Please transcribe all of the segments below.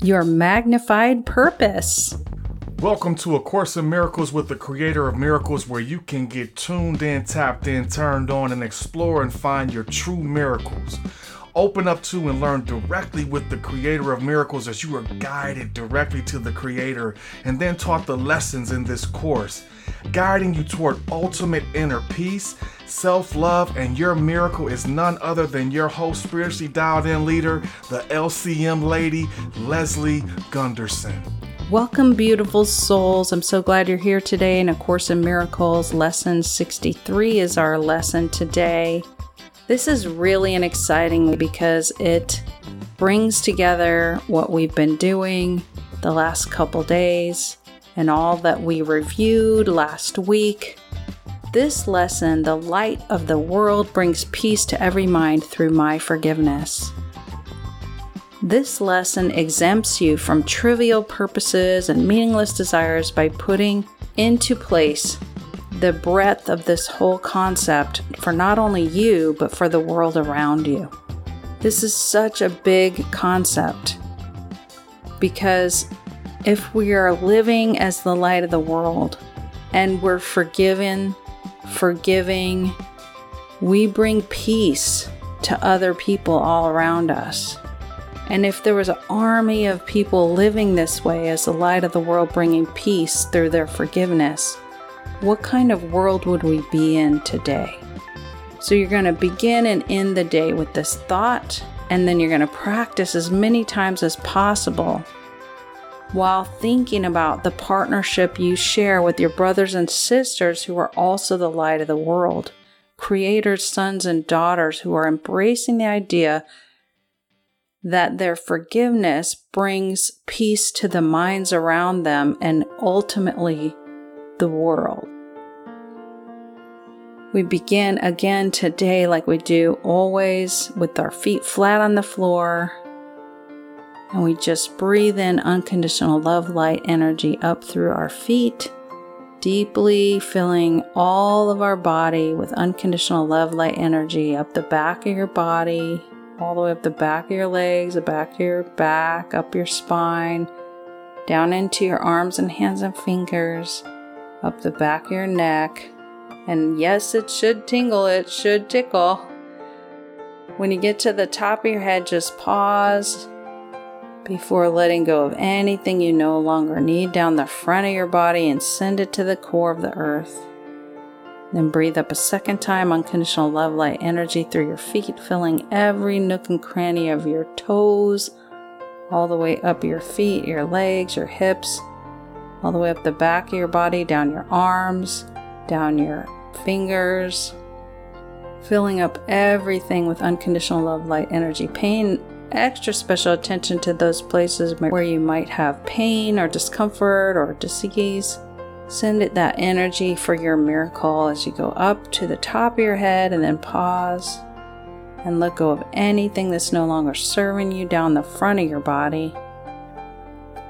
your magnified purpose. Welcome to A Course in Miracles with the Creator of Miracles, where you can get tuned in, tapped in, turned on, and explore and find your true miracles. Open up to and learn directly with the Creator of Miracles as you are guided directly to the Creator and then taught the lessons in this course, guiding you toward ultimate inner peace, self love, and your miracle is none other than your host, spiritually dialed in leader, the LCM lady, Leslie Gunterson. Welcome, beautiful souls. I'm so glad you're here today in A Course in Miracles. Lesson 63 is our lesson today. This is really an exciting because it brings together what we've been doing the last couple days and all that we reviewed last week. This lesson, The Light of the World, brings peace to every mind through my forgiveness. This lesson exempts you from trivial purposes and meaningless desires by putting into place the breadth of this whole concept for not only you, but for the world around you. This is such a big concept because if we are living as the light of the world and we're forgiven, forgiving, we bring peace to other people all around us. And if there was an army of people living this way as the light of the world, bringing peace through their forgiveness, what kind of world would we be in today? So you're going to begin and end the day with this thought, and then you're going to practice as many times as possible while thinking about the partnership you share with your brothers and sisters who are also the light of the world, creators, sons, and daughters who are embracing the idea that their forgiveness brings peace to the minds around them and ultimately the world. We begin again today, like we do always, with our feet flat on the floor. And we just breathe in unconditional love light energy up through our feet, deeply filling all of our body with unconditional love light energy up the back of your body, all the way up the back of your legs, the back of your back, up your spine, down into your arms and hands and fingers up the back of your neck. And yes, it should tingle, it should tickle. When you get to the top of your head, just pause before letting go of anything you no longer need down the front of your body and send it to the core of the earth. Then breathe up a second time unconditional love light energy through your feet, filling every nook and cranny of your toes, all the way up your feet, your legs, your hips, all the way up the back of your body, down your arms, down your fingers, filling up everything with unconditional love, light, energy. Paying extra special attention to those places where you might have pain or discomfort or disease. Send it that energy for your miracle as you go up to the top of your head and then pause and let go of anything that's no longer serving you down the front of your body.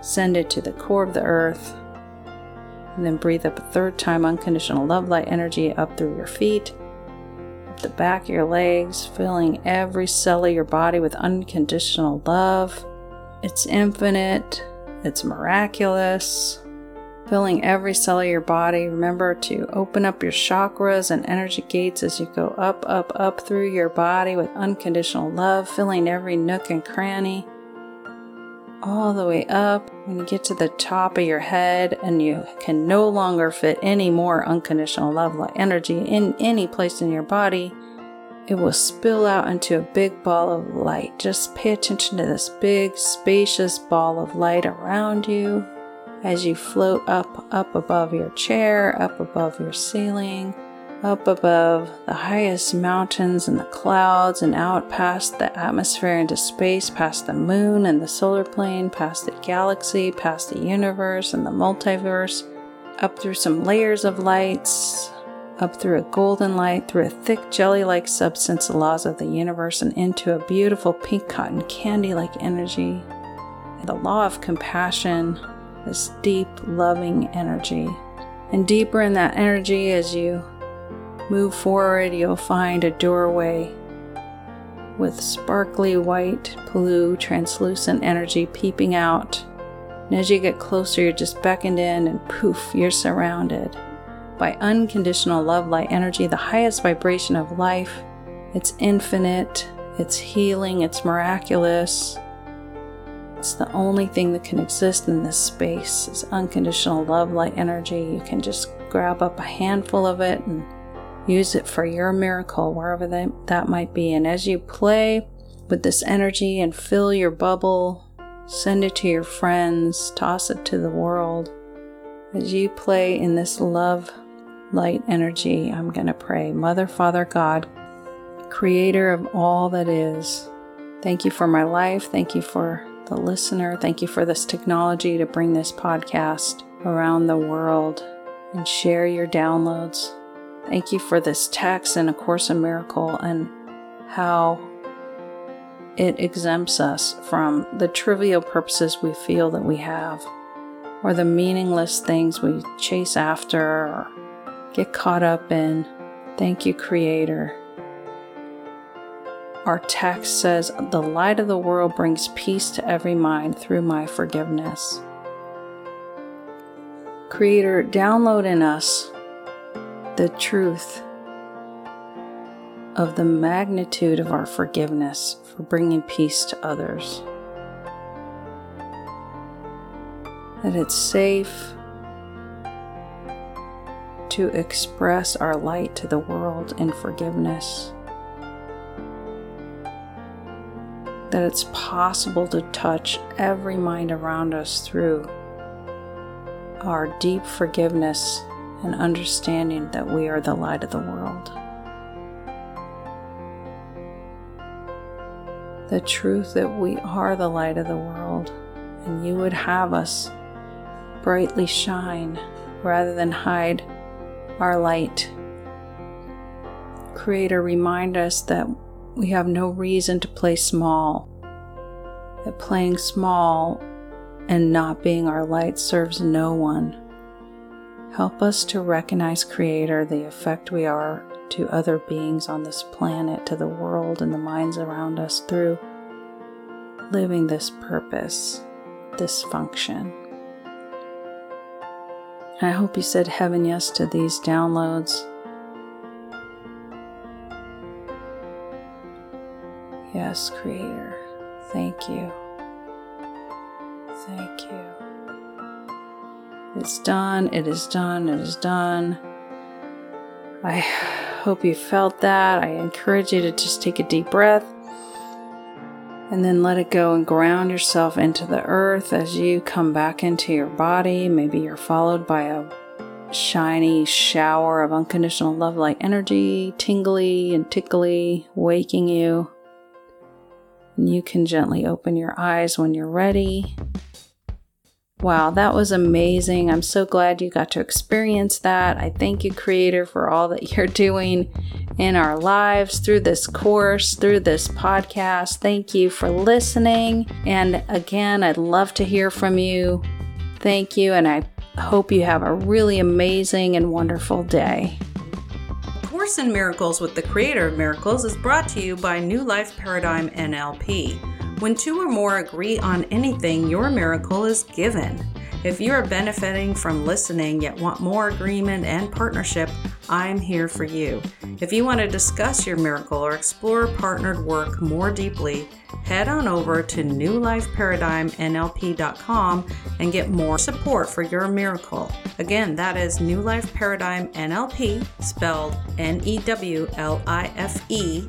Send it to the core of the earth and then breathe up a third time unconditional love light energy up through your feet, the back of your legs, filling every cell of your body with unconditional love. It's infinite, it's miraculous. Filling every cell of your body. Remember to open up your chakras and energy gates as you go up, up, up through your body with unconditional love, filling every nook and cranny all the way up. When you get to the top of your head and you can no longer fit any more unconditional love light energy in any place in your body, it will spill out into a big ball of light. Just pay attention to this big, spacious ball of light around you as you float up, up above your chair, up above your ceiling up above the highest mountains and the clouds, and out past the atmosphere into space, past the moon and the solar plane, past the galaxy, past the universe and the multiverse, up through some layers of lights, up through a golden light, through a thick jelly like substance, the laws of the universe, and into a beautiful pink cotton candy like energy. The law of compassion, this deep, loving energy. And deeper in that energy as you move forward, you'll find a doorway with sparkly white, blue, translucent energy peeping out. And as you get closer, you're just beckoned in, and poof, you're surrounded by unconditional love light energy, the highest vibration of life. It's infinite, it's healing, it's miraculous. It's the only thing that can exist in this space is unconditional love light energy. You can just grab up a handful of it and use it for your miracle, wherever that, that might be. And as you play with this energy and fill your bubble, send it to your friends, toss it to the world. As you play in this love light energy, I'm going to pray. Mother, Father, God, creator of all that is, thank you for my life. Thank you for the listener. Thank you for this technology to bring this podcast around the world and share your downloads. Thank you for this text and A Course in Miracle and how it exempts us from the trivial purposes we feel that we have or the meaningless things we chase after or get caught up in. Thank you, Creator. Our text says, The light of the world brings peace to every mind through my forgiveness. Creator, download in us the truth of the magnitude of our forgiveness for bringing peace to others. That it's safe to express our light to the world in forgiveness. That it's possible to touch every mind around us through our deep forgiveness and understanding that we are the light of the world. The truth that we are the light of the world and you would have us brightly shine rather than hide our light. Creator, remind us that we have no reason to play small, that playing small and not being our light serves no one. Help us to recognize, Creator, the effect we are to other beings on this planet, to the world, and the minds around us through living this purpose, this function. I hope you said heaven yes to these downloads. Yes, Creator. Thank you. Thank you. It's done. It is done. It is done. I hope you felt that. I encourage you to just take a deep breath and then let it go and ground yourself into the earth as you come back into your body. Maybe you're followed by a shiny shower of unconditional love light energy, tingly and tickly, waking you. And you can gently open your eyes when you're ready. Wow, that was amazing. I'm so glad you got to experience that. I thank you, Creator, for all that you're doing in our lives through this course, through this podcast. Thank you for listening. And again, I'd love to hear from you. Thank you, and I hope you have a really amazing and wonderful day. Course in Miracles with the Creator of Miracles is brought to you by New Life Paradigm NLP. When two or more agree on anything, your miracle is given. If you are benefiting from listening yet want more agreement and partnership, I'm here for you. If you want to discuss your miracle or explore partnered work more deeply, head on over to newlifeparadigmnlp.com and get more support for your miracle. Again, that is New Life Paradigm NLP, spelled N E W L I F E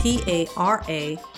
P A R A